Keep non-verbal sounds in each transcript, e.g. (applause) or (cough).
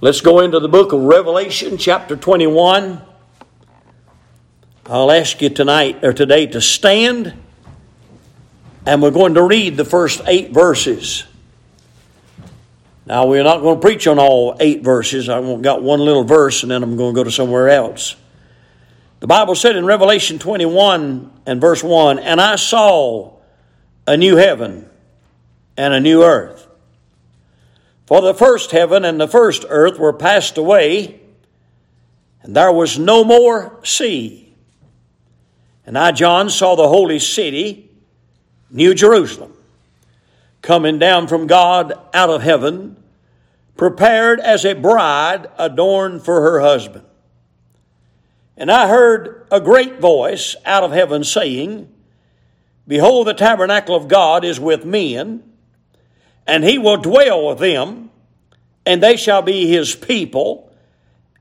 Let's go into the book of Revelation, chapter 21. I'll ask you tonight or today to stand, and we're going to read the first eight verses. Now, we're not going to preach on all eight verses. I've got one little verse, and then I'm going to go to somewhere else. The Bible said in Revelation 21 and verse 1 And I saw a new heaven and a new earth. For the first heaven and the first earth were passed away, and there was no more sea. And I, John, saw the holy city, New Jerusalem, coming down from God out of heaven, prepared as a bride adorned for her husband. And I heard a great voice out of heaven saying, Behold, the tabernacle of God is with men and he will dwell with them, and they shall be his people,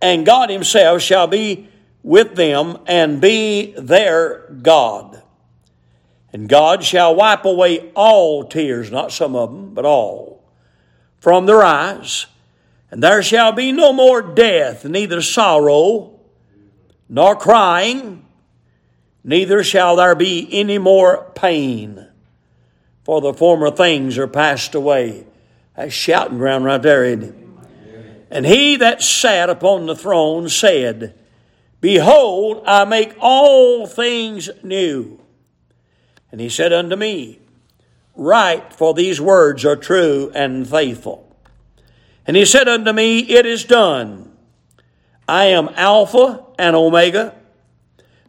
and God himself shall be with them and be their God. And God shall wipe away all tears, not some of them, but all, from their eyes. And there shall be no more death, neither sorrow, nor crying, neither shall there be any more pain for the former things are passed away. That's shouting ground right there, isn't it? And he that sat upon the throne said, Behold, I make all things new. And he said unto me, Write, for these words are true and faithful. And he said unto me, It is done. I am Alpha and Omega,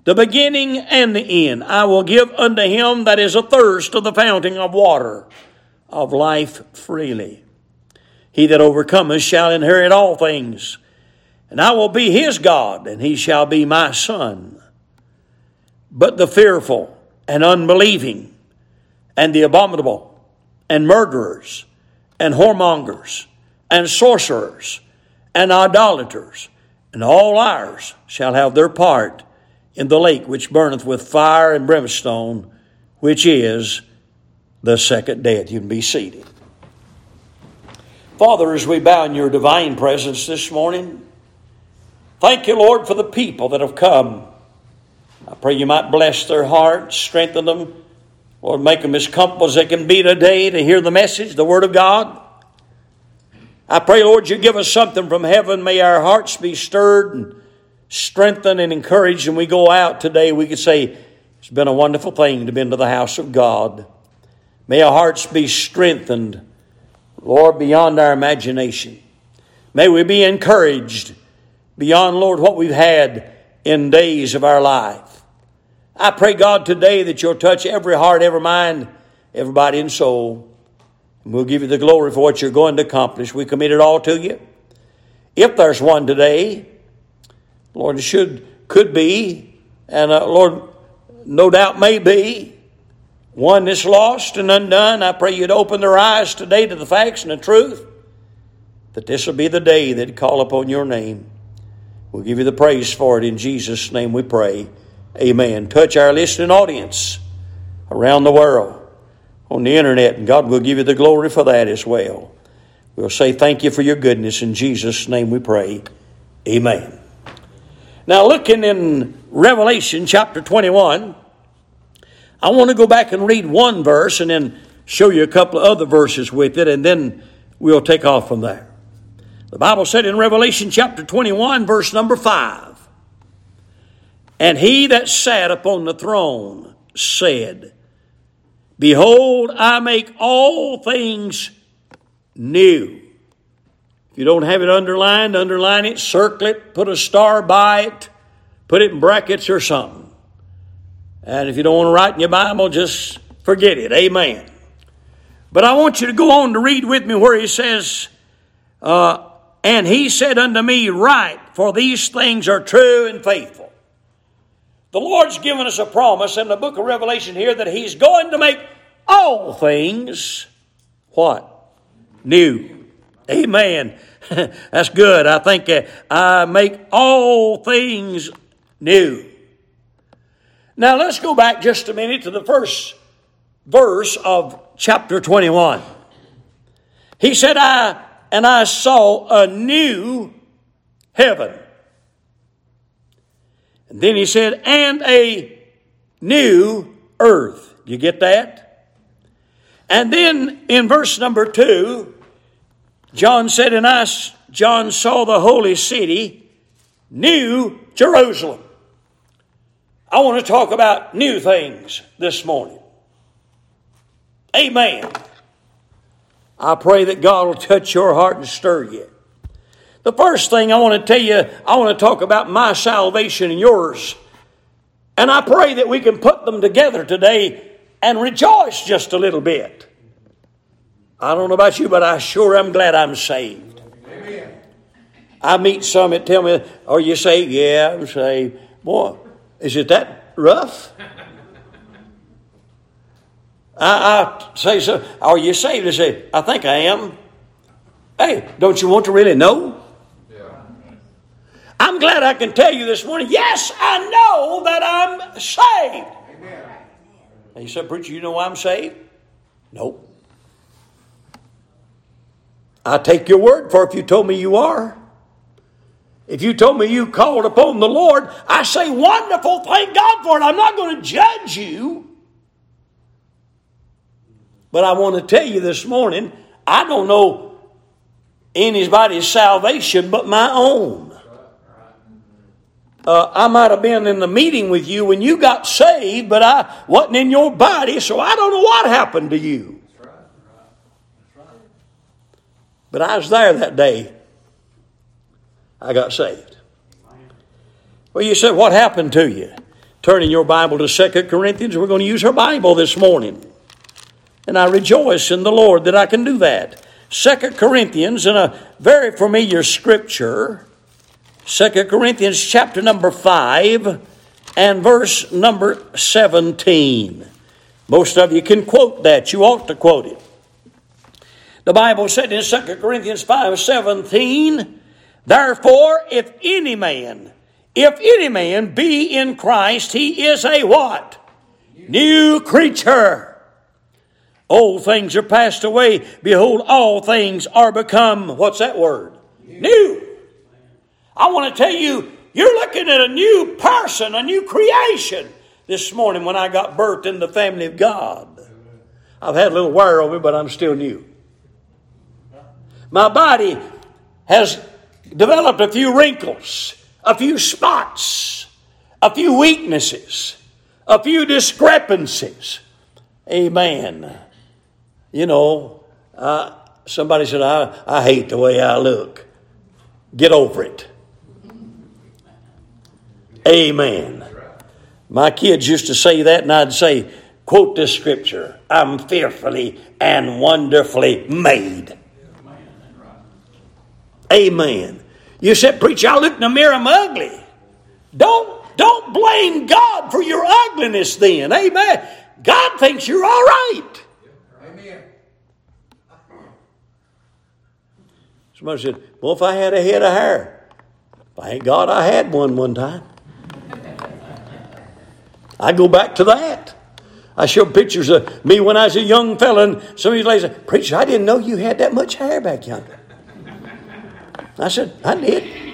the beginning and the end. I will give unto him that is athirst of the fountain of water of life freely. He that overcometh shall inherit all things, and I will be his God, and he shall be my son. But the fearful and unbelieving, and the abominable, and murderers, and whoremongers, and sorcerers, and idolaters, and all liars shall have their part in the lake which burneth with fire and brimstone, which is the second death. You can be seated. Father, as we bow in your divine presence this morning, thank you, Lord, for the people that have come. I pray you might bless their hearts, strengthen them, Lord, make them as comfortable as they can be today to hear the message, the Word of God. I pray, Lord, you give us something from heaven. May our hearts be stirred and strengthened and encourage, and we go out today, we could say, It's been a wonderful thing to be into the house of God. May our hearts be strengthened, Lord, beyond our imagination. May we be encouraged beyond, Lord, what we've had in days of our life. I pray, God, today that you'll touch every heart, every mind, every body and soul. And we'll give you the glory for what you're going to accomplish. We commit it all to you. If there's one today Lord, it should, could be, and uh, Lord, no doubt may be, one that's lost and undone. I pray you'd open their eyes today to the facts and the truth, that this will be the day that call upon your name. We'll give you the praise for it. In Jesus' name we pray. Amen. Touch our listening audience around the world on the internet, and God will give you the glory for that as well. We'll say thank you for your goodness. In Jesus' name we pray. Amen. Now, looking in Revelation chapter 21, I want to go back and read one verse and then show you a couple of other verses with it, and then we'll take off from there. The Bible said in Revelation chapter 21, verse number 5 And he that sat upon the throne said, Behold, I make all things new you don't have it underlined, underline it, circle it, put a star by it, put it in brackets or something. And if you don't want to write in your Bible, just forget it. Amen. But I want you to go on to read with me where he says, uh, And he said unto me, Write, for these things are true and faithful. The Lord's given us a promise in the book of Revelation here that he's going to make all things what? New. Amen. (laughs) That's good. I think uh, I make all things new. Now let's go back just a minute to the first verse of chapter 21. He said, I and I saw a new heaven. And then he said, and a new earth. You get that? And then in verse number two, John said, And I, John saw the holy city, New Jerusalem. I want to talk about new things this morning. Amen. I pray that God will touch your heart and stir you. The first thing I want to tell you, I want to talk about my salvation and yours. And I pray that we can put them together today and rejoice just a little bit. I don't know about you, but I sure am glad I'm saved. Amen. I meet some that tell me, Are you saved? Yeah, I'm saved. Boy, is it that rough? I, I say, so, Are you saved? They say, I think I am. Hey, don't you want to really know? I'm glad I can tell you this morning, yes, I know that I'm saved. Amen. And you said, Preacher, you know why I'm saved? Nope. I take your word for if you told me you are. If you told me you called upon the Lord, I say, wonderful, thank God for it. I'm not going to judge you. But I want to tell you this morning, I don't know anybody's salvation but my own. Uh, I might have been in the meeting with you when you got saved, but I wasn't in your body, so I don't know what happened to you. But I was there that day. I got saved. Well, you said, What happened to you? Turning your Bible to Second Corinthians, we're going to use our Bible this morning. And I rejoice in the Lord that I can do that. Second Corinthians, in a very familiar scripture, Second Corinthians chapter number 5 and verse number 17. Most of you can quote that. You ought to quote it. The Bible said in 2 Corinthians 5 17, Therefore, if any man, if any man be in Christ, he is a what? New creature. Old things are passed away. Behold, all things are become, what's that word? New. I want to tell you, you're looking at a new person, a new creation this morning when I got birthed in the family of God. I've had a little wear on me, but I'm still new. My body has developed a few wrinkles, a few spots, a few weaknesses, a few discrepancies. Amen. You know, uh, somebody said, I, I hate the way I look. Get over it. Amen. My kids used to say that, and I'd say, quote this scripture I'm fearfully and wonderfully made. Amen. You said, Preacher, I look in the mirror, I'm ugly. Don't, don't blame God for your ugliness then. Amen. God thinks you're all right. Amen. Somebody said, Well, if I had a head of hair, thank God I had one one time. I go back to that. I show pictures of me when I was a young fella, and some of these ladies said, Preacher, I didn't know you had that much hair back yonder. I said, I did.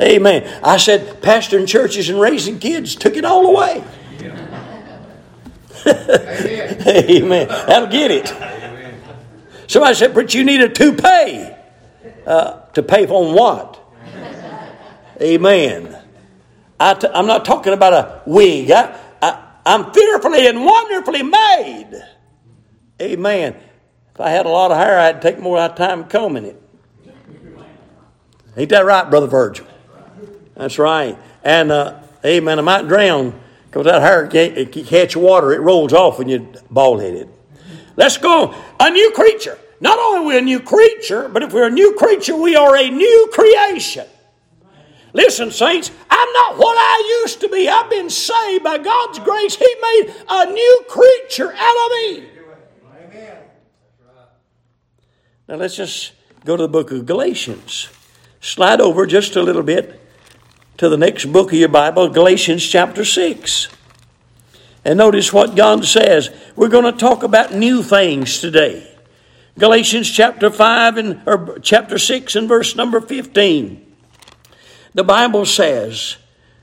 Amen. I said, pastoring churches and raising kids took it all away. Amen. (laughs) Amen. That'll get it. Amen. Somebody said, but you need a toupee. Uh, to pay for on what? Amen. i t- I'm not talking about a wig. I, I, I'm fearfully and wonderfully made. Amen. If I had a lot of hair, I'd take more time combing it. Ain't that right, Brother Virgil? That's right. And, uh, amen, I might drown because that hair can't, catch water. It rolls off when you're bald headed. Let's go. A new creature. Not only are we a new creature, but if we're a new creature, we are a new creation. Listen, saints, I'm not what I used to be. I've been saved by God's grace. He made a new creature out of me. Amen. Now let's just go to the book of Galatians. Slide over just a little bit to the next book of your Bible, Galatians chapter 6. And notice what God says. We're going to talk about new things today. Galatians chapter 5 and or chapter 6 and verse number 15. The Bible says,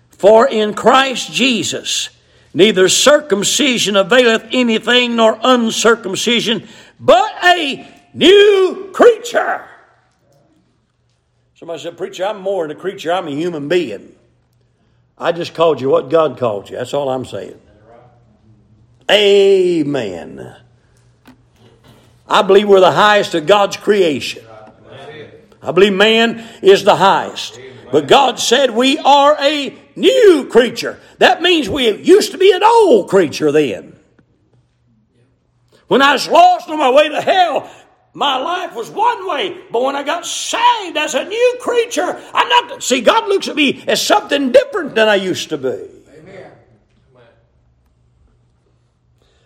For in Christ Jesus neither circumcision availeth anything nor uncircumcision, but a new creature. Somebody said, Preacher, I'm more than a creature, I'm a human being. I just called you what God called you. That's all I'm saying. Amen. I believe we're the highest of God's creation. I believe man is the highest. But God said we are a new creature. That means we used to be an old creature then. When I was lost on my way to hell, my life was one way, but when I got saved as a new creature, I'm not. See, God looks at me as something different than I used to be. Amen.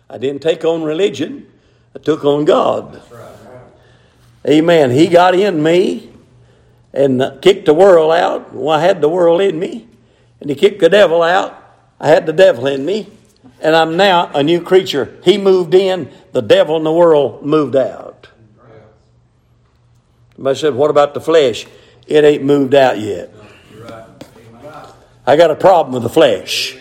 I didn't take on religion, I took on God. Right. Amen. He got in me and kicked the world out. Well, I had the world in me. And He kicked the devil out. I had the devil in me. And I'm now a new creature. He moved in, the devil and the world moved out. Somebody said, What about the flesh? It ain't moved out yet. I got a problem with the flesh.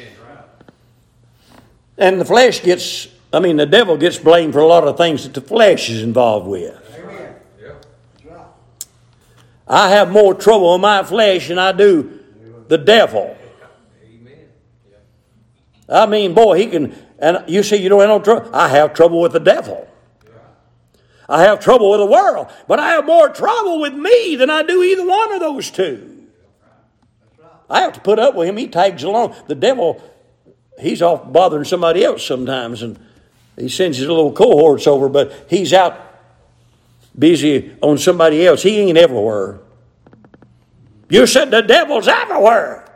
And the flesh gets, I mean, the devil gets blamed for a lot of things that the flesh is involved with. I have more trouble with my flesh than I do the devil. I mean, boy, he can, and you see, you don't have no trouble. I have trouble with the devil. I have trouble with the world, but I have more trouble with me than I do either one of those two. I have to put up with him. He tags along. The devil, he's off bothering somebody else sometimes, and he sends his little cohorts over, but he's out busy on somebody else. He ain't everywhere. You said the devil's everywhere.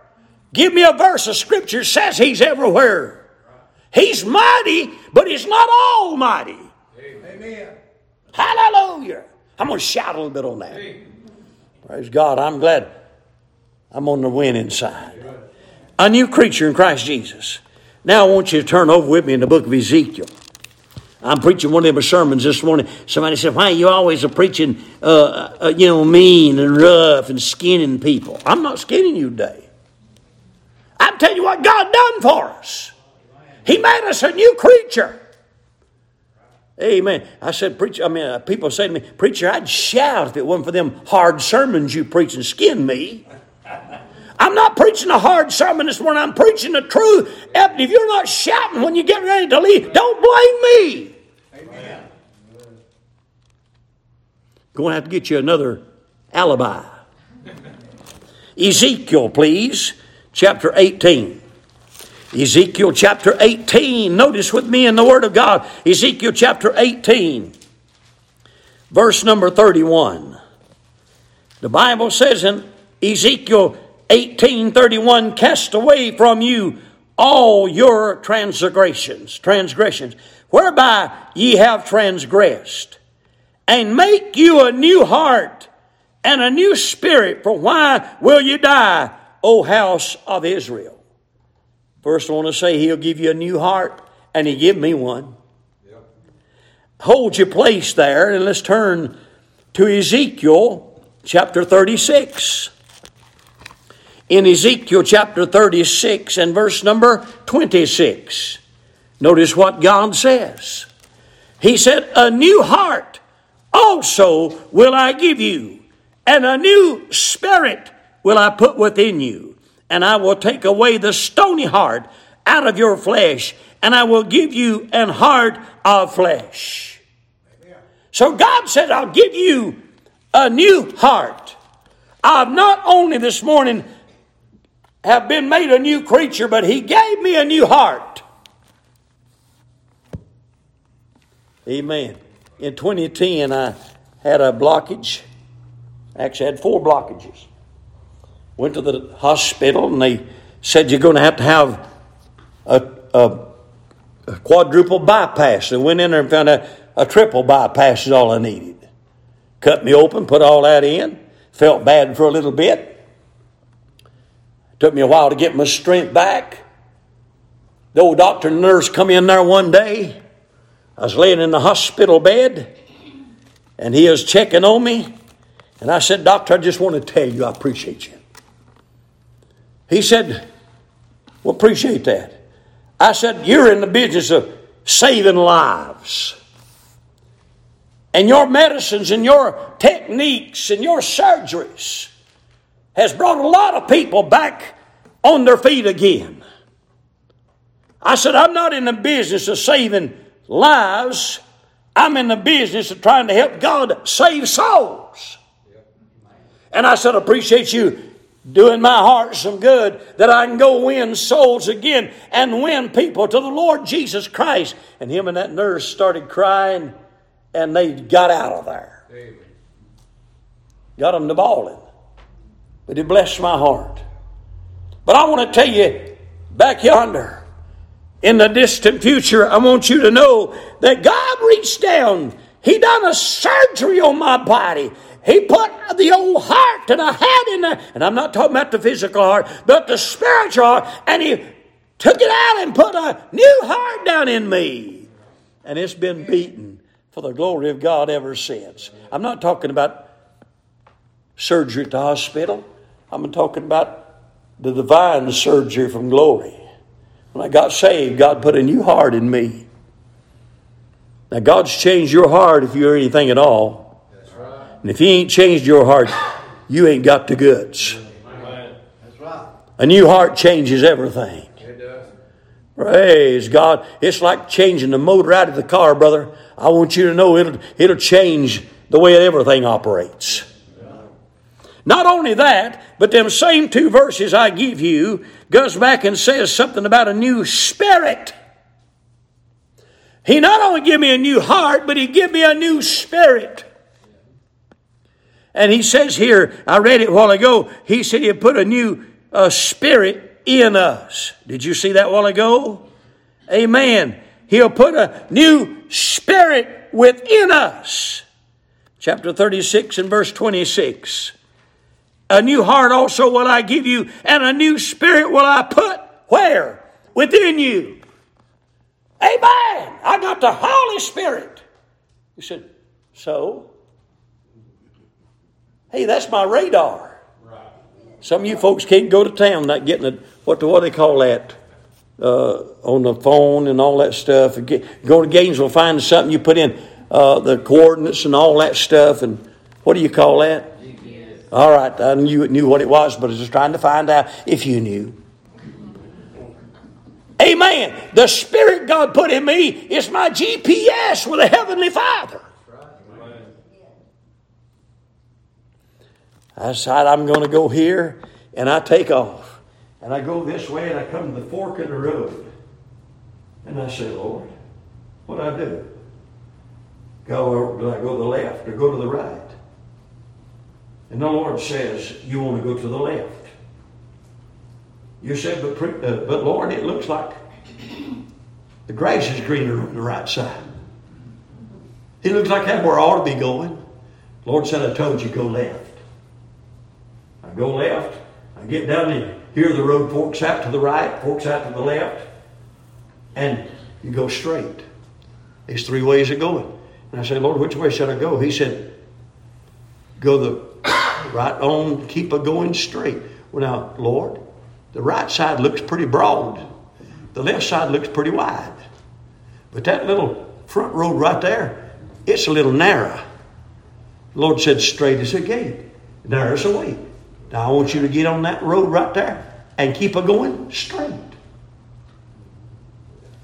Give me a verse of scripture says he's everywhere. He's mighty, but he's not almighty. Amen. Hallelujah. I'm going to shout a little bit on that. Praise God. I'm glad I'm on the winning side. A new creature in Christ Jesus. Now I want you to turn over with me in the book of Ezekiel. I'm preaching one of them sermons this morning. Somebody said, Why you always are preaching, uh, uh, you know, mean and rough and skinning people? I'm not skinning you today. I'm telling you what God done for us. He made us a new creature. Amen. I said, preacher, I mean, uh, people say to me, preacher, I'd shout if it wasn't for them hard sermons you preach and skin me. (laughs) I'm not preaching a hard sermon this morning. I'm preaching the truth. If you're not shouting when you get ready to leave, don't blame me. Amen. Going to have to get you another alibi. Ezekiel, please, chapter 18. Ezekiel chapter 18. Notice with me in the Word of God, Ezekiel chapter 18, verse number 31. The Bible says in Ezekiel 18:31, cast away from you all your transgressions, transgressions, whereby ye have transgressed, and make you a new heart and a new spirit, for why will you die, O house of Israel? First, I want to say He'll give you a new heart, and He give me one. Yep. Hold your place there, and let's turn to Ezekiel chapter 36. In Ezekiel chapter 36 and verse number 26, notice what God says. He said, A new heart also will I give you, and a new spirit will I put within you and I will take away the stony heart out of your flesh, and I will give you an heart of flesh. So God said, I'll give you a new heart. I've not only this morning have been made a new creature, but He gave me a new heart. Amen. In 2010, I had a blockage. Actually, I had four blockages. Went to the hospital and they said you're going to have to have a, a, a quadruple bypass. They went in there and found out a triple bypass is all I needed. Cut me open, put all that in. Felt bad for a little bit. Took me a while to get my strength back. The old doctor and nurse come in there one day. I was laying in the hospital bed, And he was checking on me. And I said, Doctor, I just want to tell you I appreciate you. He said, Well, appreciate that. I said, You're in the business of saving lives. And your medicines and your techniques and your surgeries has brought a lot of people back on their feet again. I said, I'm not in the business of saving lives. I'm in the business of trying to help God save souls. And I said, I appreciate you doing my heart some good that I can go win souls again and win people to the Lord Jesus Christ. And him and that nurse started crying and they got out of there. Amen. Got them to bawling. But it blessed my heart. But I want to tell you, back yonder, in the distant future, I want you to know that God reached down. He done a surgery on my body. He put the old heart that I had in there, and I'm not talking about the physical heart, but the spiritual heart, and He took it out and put a new heart down in me. And it's been beaten for the glory of God ever since. I'm not talking about surgery at the hospital. I'm talking about the divine surgery from glory. When I got saved, God put a new heart in me. Now, God's changed your heart if you're anything at all. And if He ain't changed your heart, you ain't got the goods. A new heart changes everything. Praise God. It's like changing the motor out of the car, brother. I want you to know it'll, it'll change the way everything operates. Not only that, but them same two verses I give you goes back and says something about a new spirit. He not only give me a new heart, but he give me a new spirit. And he says here, I read it a while ago, he said he put a new uh, spirit in us. Did you see that while ago? Amen. He'll put a new spirit within us. Chapter 36 and verse 26. A new heart also will I give you, and a new spirit will I put where? Within you. Amen. I got the Holy Spirit. He said, So? Hey, that's my radar. Some of you folks can't go to town not getting a what do what they call that uh, on the phone and all that stuff. Go to Gainesville, find something you put in uh, the coordinates and all that stuff, and what do you call that? GPS. All right, I knew knew what it was, but I was just trying to find out if you knew. Amen. The Spirit God put in me is my GPS with a Heavenly Father. I decide I'm going to go here, and I take off. And I go this way and I come to the fork in the road. And I say, Lord, what do I do? Go, do I go to the left or go to the right? And the Lord says, You want to go to the left. You said, but, uh, but Lord, it looks like the grass is greener on the right side. It looks like that's where I ought to be going. The Lord said, I told you, go left. Go left. I get down there. Here the road forks out to the right, forks out to the left, and you go straight. There's three ways of going. And I said, Lord, which way should I go? He said, Go the (coughs) right on, keep a going straight. Well, now, Lord, the right side looks pretty broad, the left side looks pretty wide. But that little front road right there, it's a little narrow. The Lord said, Straight as a gate, narrow as a way. Now I want you to get on that road right there and keep it going straight.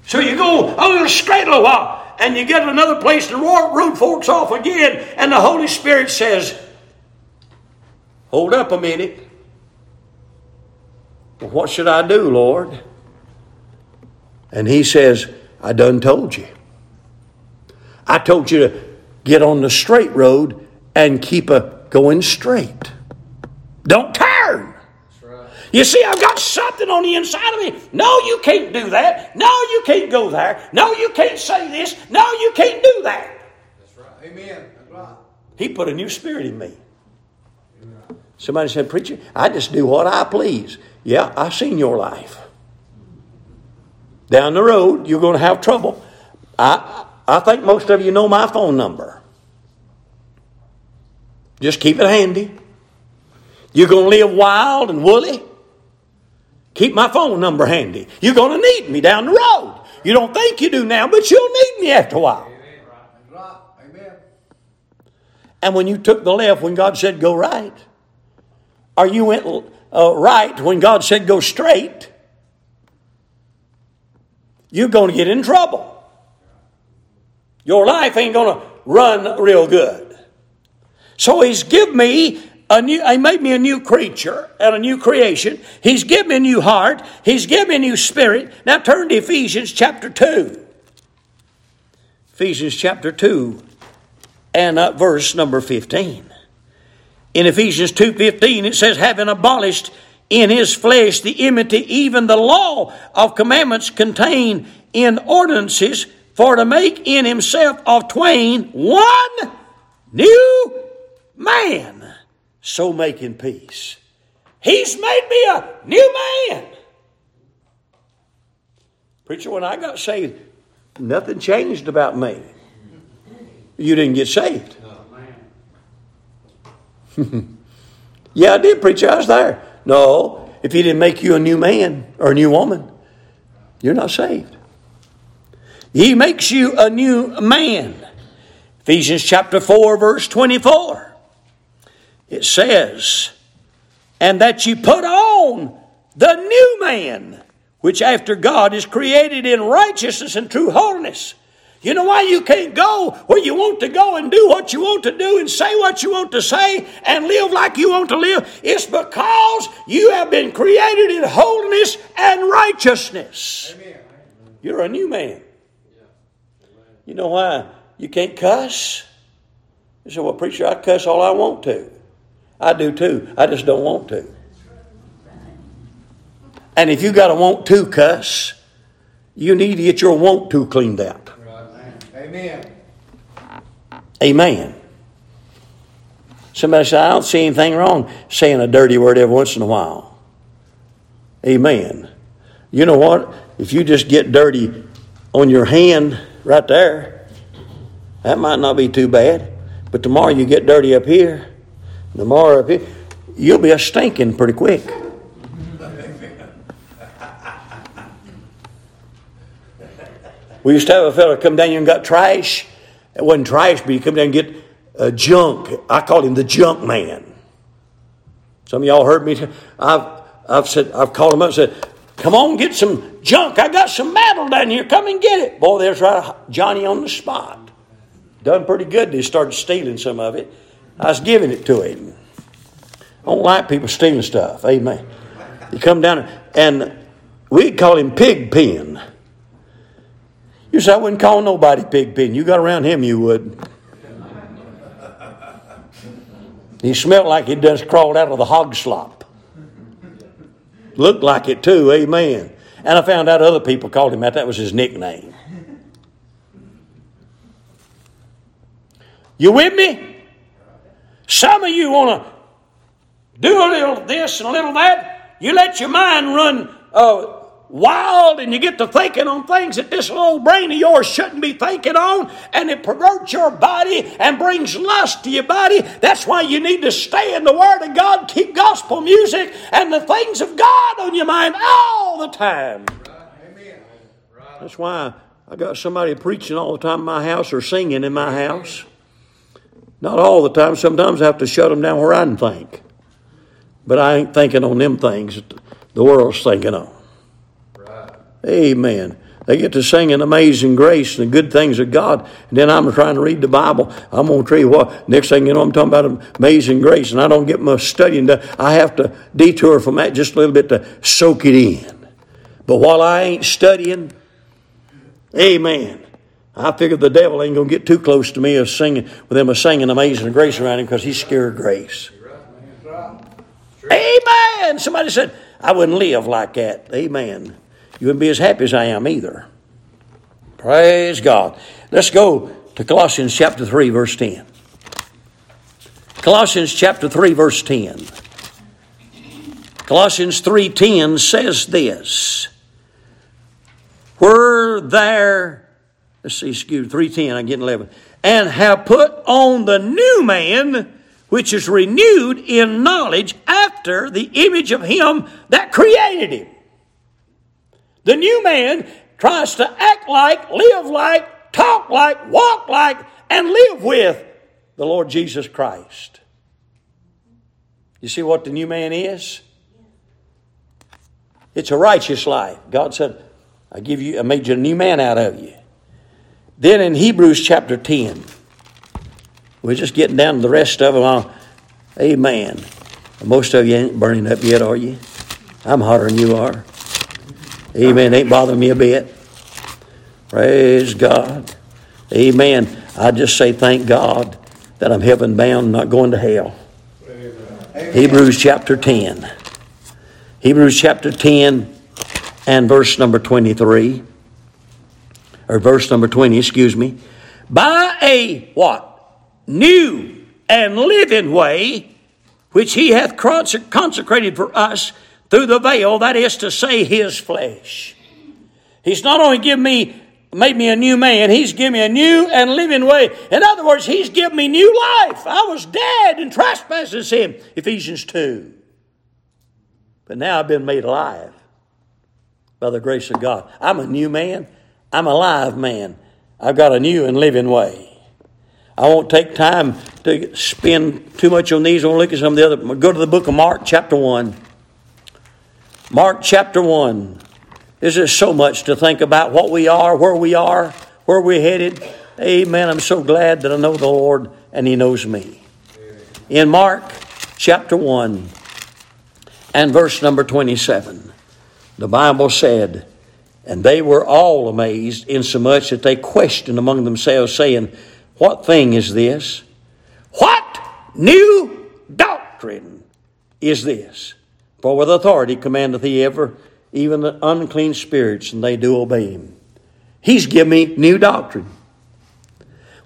So you go a little straight a little while, and you get another place, the road forks off again, and the Holy Spirit says, Hold up a minute. What should I do, Lord? And he says, I done told you. I told you to get on the straight road and keep a going straight. Don't turn. Right. You see, I've got something on the inside of me. No, you can't do that. No, you can't go there. No, you can't say this. No, you can't do that. That's right. Amen. That's right. He put a new spirit in me. Somebody said, Preacher, I just do what I please. Yeah, I've seen your life. Down the road, you're going to have trouble. I, I think most of you know my phone number. Just keep it handy. You're going to live wild and woolly? Keep my phone number handy. You're going to need me down the road. You don't think you do now, but you'll need me after a while. And when you took the left when God said go right, or you went uh, right when God said go straight, you're going to get in trouble. Your life ain't going to run real good. So He's given me a new, He made me a new creature and a new creation. He's given me a new heart. He's given me a new spirit. Now turn to Ephesians chapter 2. Ephesians chapter 2 and uh, verse number 15. In Ephesians 2:15 it says having abolished in his flesh the enmity even the law of commandments contained in ordinances for to make in himself of twain one new man so making peace. He's made me a new man. Preacher, when I got saved, nothing changed about me. You didn't get saved. Oh, (laughs) yeah, I did, preacher. I was there. No, if he didn't make you a new man or a new woman, you're not saved. He makes you a new man. Ephesians chapter 4, verse 24. It says, And that you put on the new man, which after God is created in righteousness and true holiness. You know why you can't go where you want to go and do what you want to do and say what you want to say and live like you want to live? It's because you have been created in holiness and righteousness. Amen. You're a new man. You know why you can't cuss? You say, well, preacher, I cuss all I want to. I do too. I just don't want to. And if you got a want to cuss, you need to get your want to cleaned out. Amen. Amen. Somebody said, I don't see anything wrong saying a dirty word every once in a while. Amen. You know what? If you just get dirty on your hand right there, that might not be too bad. But tomorrow you get dirty up here, tomorrow up here, you'll be a stinking pretty quick. We used to have a fellow come down here and got trash. It wasn't trash, but he come down and get a junk. I called him the junk man. Some of y'all heard me. I've, I've said, I've called him up and said, come on, get some junk. I got some metal down here. Come and get it. Boy, there's right Johnny on the spot. Done pretty good. He started stealing some of it. I was giving it to him. I don't like people stealing stuff. Amen. He come down and we'd call him Pigpen. You say, I wouldn't call nobody Pigpen. You got around him, you would. He smelled like he'd just crawled out of the hog slop. Looked like it too, amen. And I found out other people called him that. That was his nickname. You with me? Some of you want to do a little this and a little that. You let your mind run uh, wild and you get to thinking on things that this little brain of yours shouldn't be thinking on, and it perverts your body and brings lust to your body. That's why you need to stay in the Word of God, keep gospel music and the things of God on your mind all the time. That's why I got somebody preaching all the time in my house or singing in my house. Not all the time. Sometimes I have to shut them down where I can think. But I ain't thinking on them things that the world's thinking on. Amen. They get to sing singing Amazing Grace and the good things of God. And then I'm trying to read the Bible. I'm going to tell you what, next thing you know, I'm talking about Amazing Grace, and I don't get my studying done. I have to detour from that just a little bit to soak it in. But while I ain't studying, amen. I figure the devil ain't going to get too close to me of singing, with them of singing Amazing Grace around him because he's scared of grace. Amen. Somebody said, I wouldn't live like that. Amen you wouldn't be as happy as I am either. Praise God. Let's go to Colossians chapter 3, verse 10. Colossians chapter 3, verse 10. Colossians 3:10 says this. Were there, let's see, excuse 3:10, I'm getting 11. And have put on the new man which is renewed in knowledge after the image of him that created him. The new man tries to act like, live like, talk like, walk like, and live with the Lord Jesus Christ. You see what the new man is? It's a righteous life. God said, I give you, I made you a new man out of you. Then in Hebrews chapter 10, we're just getting down to the rest of them. I'll, amen. Most of you ain't burning up yet, are you? I'm hotter than you are. Amen. Ain't bothering me a bit. Praise God. Amen. I just say thank God that I'm heaven bound, not going to hell. Amen. Hebrews chapter 10. Hebrews chapter 10 and verse number 23. Or verse number 20, excuse me. By a what? New and living way, which he hath consecrated for us through the veil, that is to say, his flesh. He's not only given me made me a new man. He's given me a new and living way. In other words, He's given me new life. I was dead in trespasses, Him. Ephesians 2. But now I've been made alive by the grace of God. I'm a new man. I'm a live man. I've got a new and living way. I won't take time to spend too much on these. I want to look at some of the other. Go to the book of Mark, chapter 1. Mark, chapter 1. There's just so much to think about what we are, where we are, where we're headed. Amen. I'm so glad that I know the Lord and He knows me. In Mark chapter 1 and verse number 27, the Bible said, And they were all amazed, insomuch that they questioned among themselves, saying, What thing is this? What new doctrine is this? For with authority commandeth he ever even the unclean spirits, and they do obey him. He's given me new doctrine.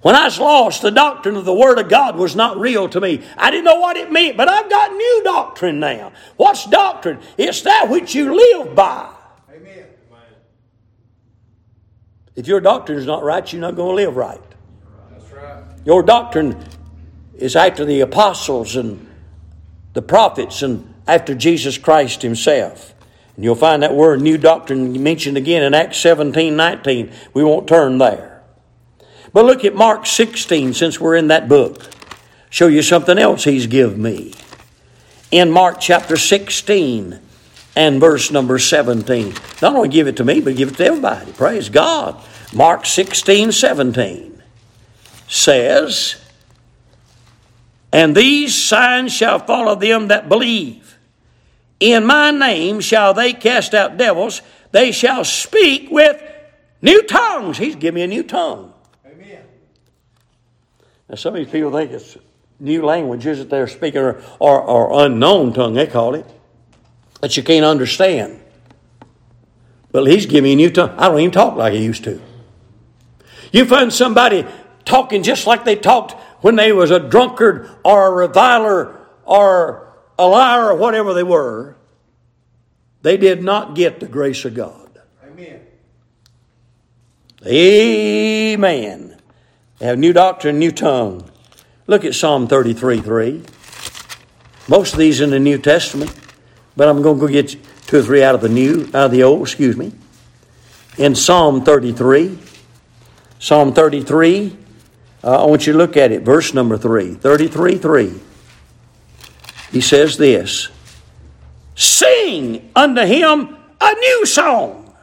When I was lost, the doctrine of the Word of God was not real to me. I didn't know what it meant, but I've got new doctrine now. What's doctrine? It's that which you live by. Amen. If your doctrine is not right, you're not going to live right. That's right. Your doctrine is after the apostles and the prophets and after Jesus Christ Himself. And you'll find that word new doctrine mentioned again in Acts 17 19. We won't turn there. But look at Mark 16 since we're in that book. Show you something else he's given me. In Mark chapter 16 and verse number 17. Not only give it to me, but give it to everybody. Praise God. Mark 16 17 says, And these signs shall follow them that believe. In my name shall they cast out devils. They shall speak with new tongues. He's giving me a new tongue. Amen. Now, some of these people think it's new languages that they're speaking or, or, or unknown tongue, they call it, that you can't understand. But he's giving you a new tongue. I don't even talk like I used to. You find somebody talking just like they talked when they was a drunkard or a reviler or a liar or whatever they were, they did not get the grace of God. Amen. Amen. They have new doctrine, new tongue. Look at Psalm 33 3. Most of these in the New Testament, but I'm going to go get two or three out of the new, out of the old, excuse me. In Psalm 33, Psalm 33, uh, I want you to look at it, verse number 3. 33 3 he says this Sing unto him a new song.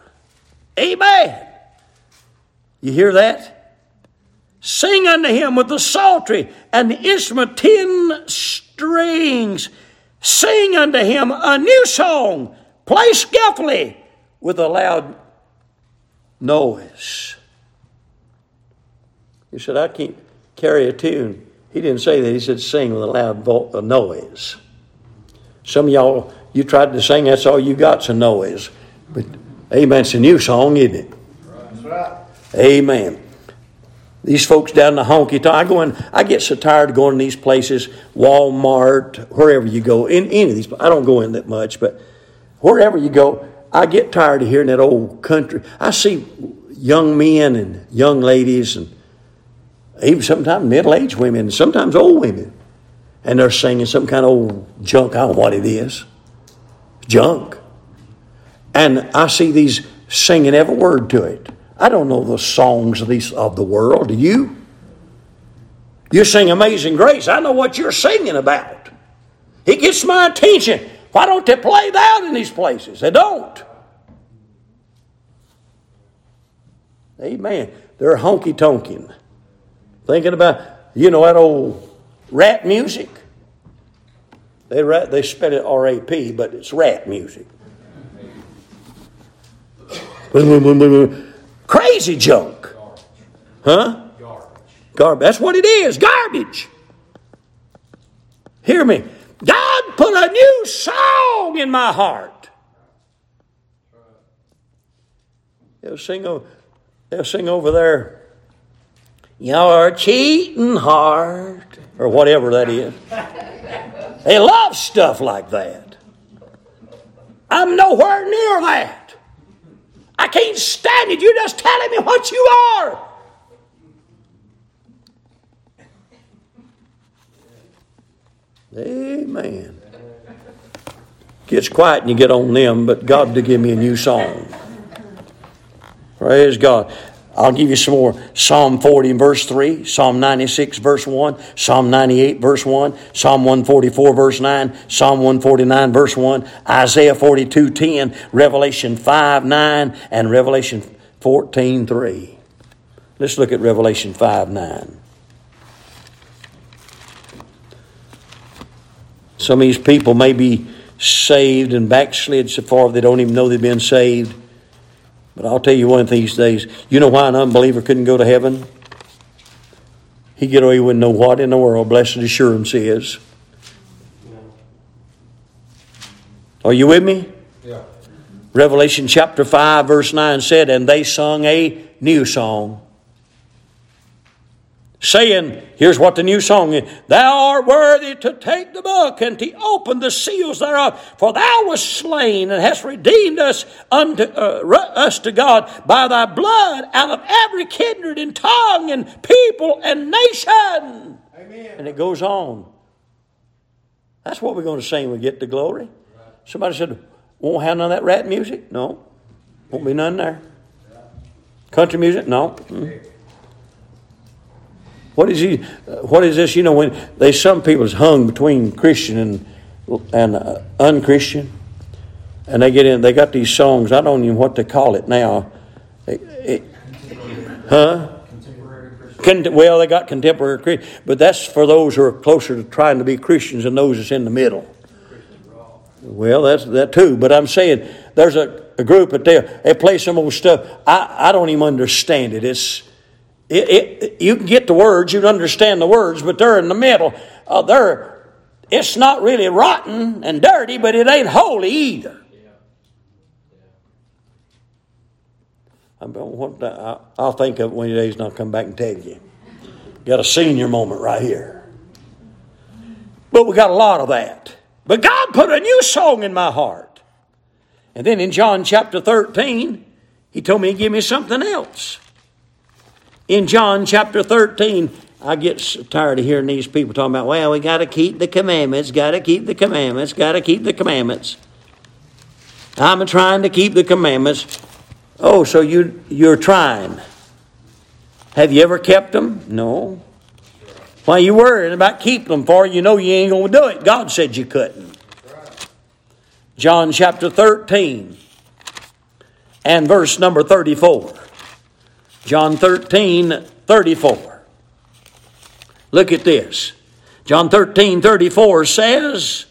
Amen. You hear that? Sing unto him with the psaltery and the instrument ten strings. Sing unto him a new song. Play skillfully with a loud noise. He said, I can't carry a tune. He didn't say that. He said sing with a loud vo- noise. Some of y'all, you tried to sing, that's all you got's a noise. But amen, it's a new song, isn't it? That's right. Amen. These folks down in the honky tonk, I go in, I get so tired of going to these places, Walmart, wherever you go, in any of these, I don't go in that much, but wherever you go, I get tired of hearing that old country. I see young men and young ladies and even sometimes middle aged women, and sometimes old women. and they're singing some kind of old junk. I don't know what it is. Junk. And I see these singing every word to it. I don't know the songs of these of the world. Do you? You sing Amazing Grace. I know what you're singing about. It gets my attention. Why don't they play that in these places? They don't. Amen. They're honky tonking. Thinking about, you know, that old rap music. They, rap, they spell it R A P, but it's rap music. Crazy junk. Huh? Garbage. That's what it is garbage. Hear me. God put a new song in my heart. They'll sing, over, they'll sing over there, Your cheating heart, or whatever that is. They love stuff like that. I'm nowhere near that. I can't stand it. You're just telling me what you are. Amen. Gets quiet and you get on them, but God to give me a new song. Praise God. I'll give you some more. Psalm 40 verse 3, Psalm 96 verse 1, Psalm 98 verse 1, Psalm 144 verse 9, Psalm 149 verse 1, Isaiah 42 10, Revelation 5 9, and Revelation 14 3. Let's look at Revelation 5 9. Some of these people may be saved and backslid so far they don't even know they've been saved. But I'll tell you one of these days, you know why an unbeliever couldn't go to heaven? He get away with know what in the world blessed assurance is. Are you with me? Yeah. Revelation chapter 5, verse 9 said, And they sung a new song saying, here's what the new song is Thou art worthy to take the book and to open the seals thereof, for thou wast slain and hast redeemed us unto uh, us to God by thy blood out of every kindred and tongue and people and nation. Amen. And it goes on. That's what we're going to sing when we get to glory. Somebody said, won't have none of that rat music? No. Won't be none there. Country music? No. Mm. What is he? What is this? You know, when they some people people's hung between Christian and and uh, unchristian, and they get in, they got these songs. I don't even what to call it now. It, it, huh? Con- well, they got contemporary Christian, but that's for those who are closer to trying to be Christians and those that's in the middle. Well, that's that too. But I'm saying there's a, a group that they they play some old stuff. I, I don't even understand it. It's it, it, you can get the words, you can understand the words, but they're in the middle. Uh, they're, it's not really rotten and dirty, but it ain't holy either. I'll think of it one of these days and I'll come back and tell you. Got a senior moment right here. But we got a lot of that. But God put a new song in my heart. And then in John chapter 13, He told me to give me something else. In John chapter 13, I get tired of hearing these people talking about, well, we got to keep the commandments, got to keep the commandments, got to keep the commandments. I'm trying to keep the commandments. Oh, so you, you're trying. Have you ever kept them? No. Why you worrying about keeping them for? You know you ain't going to do it. God said you couldn't. John chapter 13 and verse number 34. John 13, 34. Look at this. John 13, 34 says,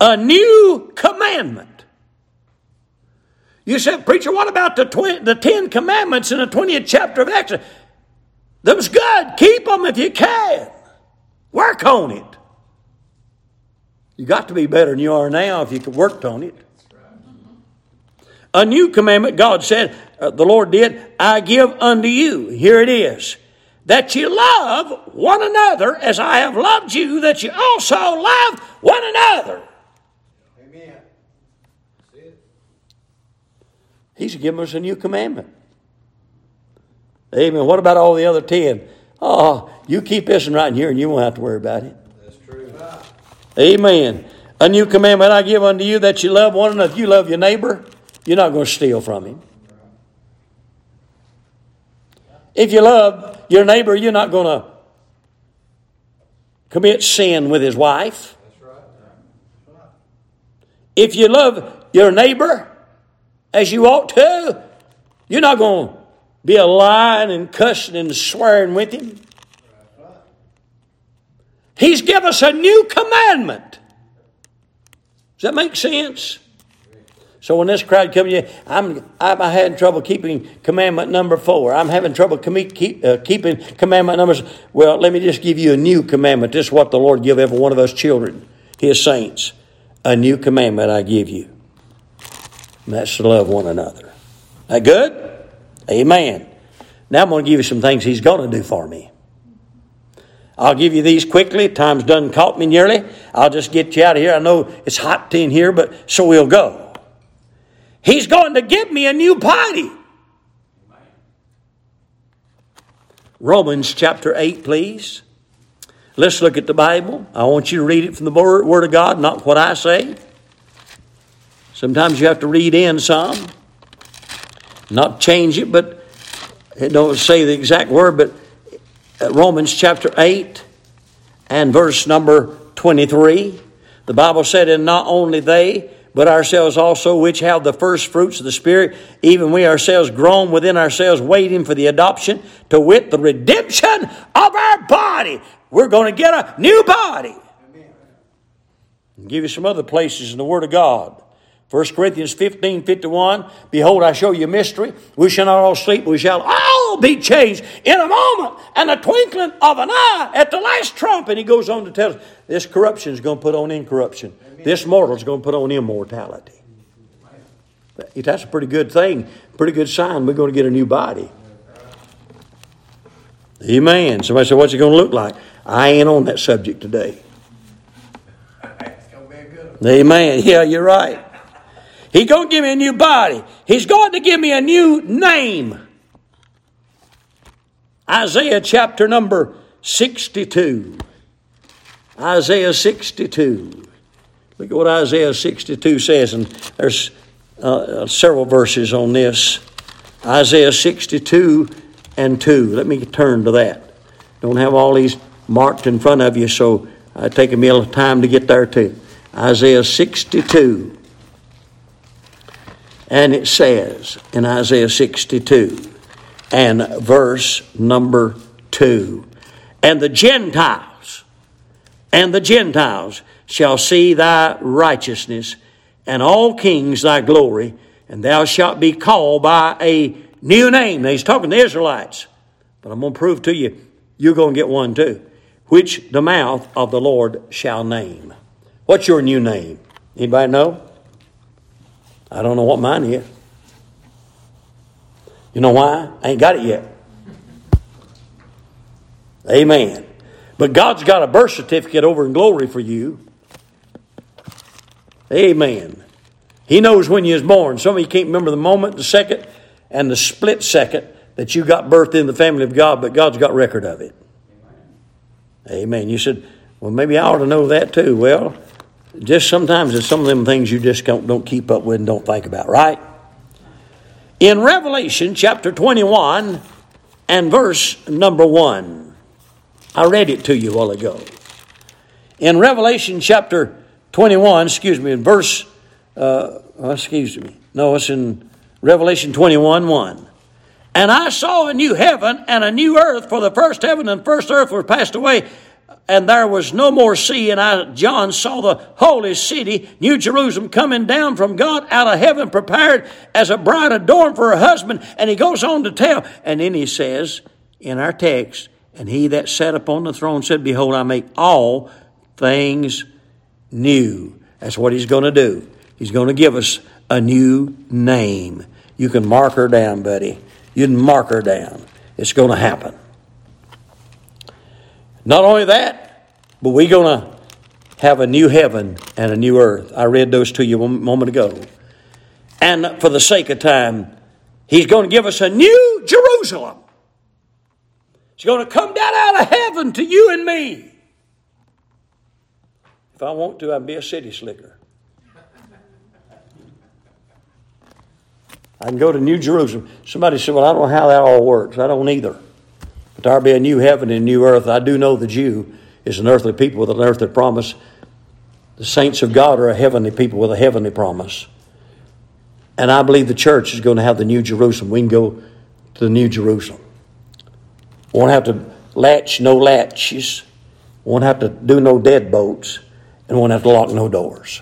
A new commandment. You said, Preacher, what about the, the Ten Commandments in the 20th chapter of Exodus? Them's good. Keep them if you can. Work on it. You got to be better than you are now if you could work on it. A new commandment, God said, uh, the Lord did, I give unto you. Here it is. That you love one another as I have loved you, that you also love one another. Amen. He's given us a new commandment. Amen. What about all the other ten? Oh, you keep this one right here and you won't have to worry about it. That's true. Amen. A new commandment I give unto you that you love one another. If you love your neighbor, you're not going to steal from him. If you love your neighbor, you're not going to commit sin with his wife. If you love your neighbor as you ought to, you're not going to be a lying and cussing and swearing with him. He's given us a new commandment. Does that make sense? So when this crowd comes in, I'm, I'm having trouble keeping commandment number four. I'm having trouble com- keep, uh, keeping commandment numbers. Well, let me just give you a new commandment. This is what the Lord give every one of us children, His saints. A new commandment I give you. And that's to love one another. That good? Amen. Now I'm going to give you some things He's going to do for me. I'll give you these quickly. Time's done caught me nearly. I'll just get you out of here. I know it's hot in here, but so we'll go. He's going to give me a new body. Romans chapter 8, please. Let's look at the Bible. I want you to read it from the Word of God, not what I say. Sometimes you have to read in some, not change it, but it don't say the exact word, but uh, Romans chapter 8 and verse number 23. The Bible said, And not only they, but ourselves also, which have the first fruits of the Spirit, even we ourselves groan within ourselves, waiting for the adoption, to wit, the redemption of our body. We're going to get a new body. I'll give you some other places in the Word of God. 1 Corinthians 15 51. Behold, I show you a mystery. We shall not all sleep, we shall all be changed in a moment and a twinkling of an eye at the last trump. And he goes on to tell us this corruption is going to put on incorruption, Amen. this mortal is going to put on immortality. That's a pretty good thing, pretty good sign. We're going to get a new body. Amen. Somebody said, What's it going to look like? I ain't on that subject today. Amen. Yeah, you're right. He's going to give me a new body. He's going to give me a new name. Isaiah chapter number 62. Isaiah 62. Look at what Isaiah 62 says, and there's uh, uh several verses on this. Isaiah 62 and 2. Let me turn to that. Don't have all these marked in front of you, so it take me a little time to get there too. Isaiah 62 and it says in Isaiah 62 and verse number 2 And the Gentiles, and the Gentiles shall see thy righteousness, and all kings thy glory, and thou shalt be called by a new name. Now he's talking to the Israelites, but I'm going to prove to you, you're going to get one too, which the mouth of the Lord shall name. What's your new name? Anybody know? I don't know what mine is. You know why? I ain't got it yet. Amen. But God's got a birth certificate over in glory for you. Amen. He knows when you was born. Some of you can't remember the moment, the second, and the split second that you got birthed in the family of God, but God's got record of it. Amen. You said, well, maybe I ought to know that too. Well, just sometimes it's some of them things you just don't, don't keep up with and don't think about, right? In Revelation chapter 21 and verse number 1, I read it to you a while ago. In Revelation chapter 21, excuse me, in verse, uh, oh, excuse me, no, it's in Revelation 21 1. And I saw a new heaven and a new earth, for the first heaven and first earth were passed away, and there was no more sea. And I, John, saw the holy city, New Jerusalem, coming down from God out of heaven, prepared as a bride adorned for her husband. And he goes on to tell, and then he says in our text, and he that sat upon the throne said, Behold, I make all things new. That's what he's going to do. He's going to give us a new name. You can mark her down, buddy. You can mark her down. It's going to happen. Not only that, but we're going to have a new heaven and a new earth. I read those to you a moment ago. And for the sake of time, He's going to give us a new Jerusalem. He's going to come down out of heaven to you and me. If I want to, I can be a city slicker. I can go to New Jerusalem. Somebody said, Well, I don't know how that all works. I don't either. But there'll be a new heaven and a new earth. I do know the Jew is an earthly people with an earthly promise. The saints of God are a heavenly people with a heavenly promise. And I believe the church is going to have the New Jerusalem. We can go to the New Jerusalem. Won't have to latch no latches. Won't have to do no dead deadbolts. And won't have to lock no doors.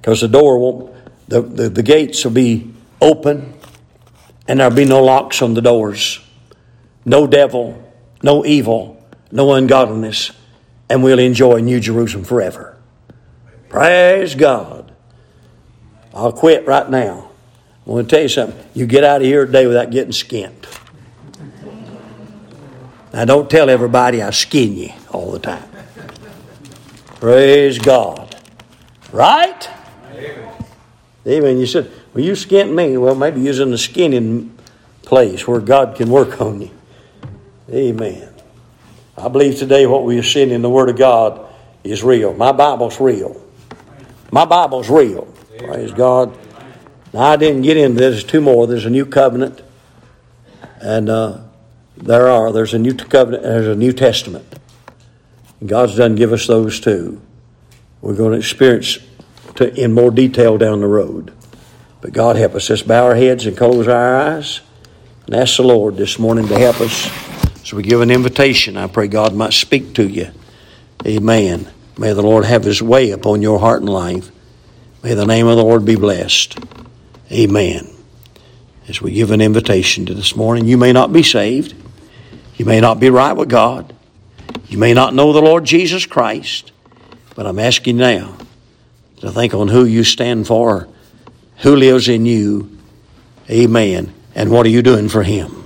Because the door won't, the, the, the gates will be open and there'll be no locks on the doors. No devil, no evil, no ungodliness. And we'll enjoy New Jerusalem forever. Praise God. I'll quit right now. I want to tell you something. You get out of here today without getting skinned. Now, don't tell everybody I skin you all the time. Praise God. Right? Amen. Amen. You said, well, you skinned me. Well, maybe you're in the skinning place where God can work on you. Amen. I believe today what we are seeing in the Word of God is real. My Bible's real. My Bible's real. Praise God. Now, I didn't get into this. There's two more. There's a new covenant, and uh, there are. There's a new covenant. There's a New Testament. And God's done give us those too. We're going to experience to, in more detail down the road. But God help us. Let's bow our heads and close our eyes and ask the Lord this morning to help us. So we give an invitation. I pray God might speak to you. Amen. May the Lord have His way upon your heart and life. May the name of the Lord be blessed. Amen. As we give an invitation to this morning, you may not be saved. You may not be right with God. You may not know the Lord Jesus Christ. But I'm asking now to think on who you stand for, who lives in you. Amen. And what are you doing for Him?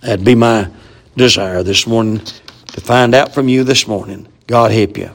That'd be my desire this morning to find out from you this morning. God help you.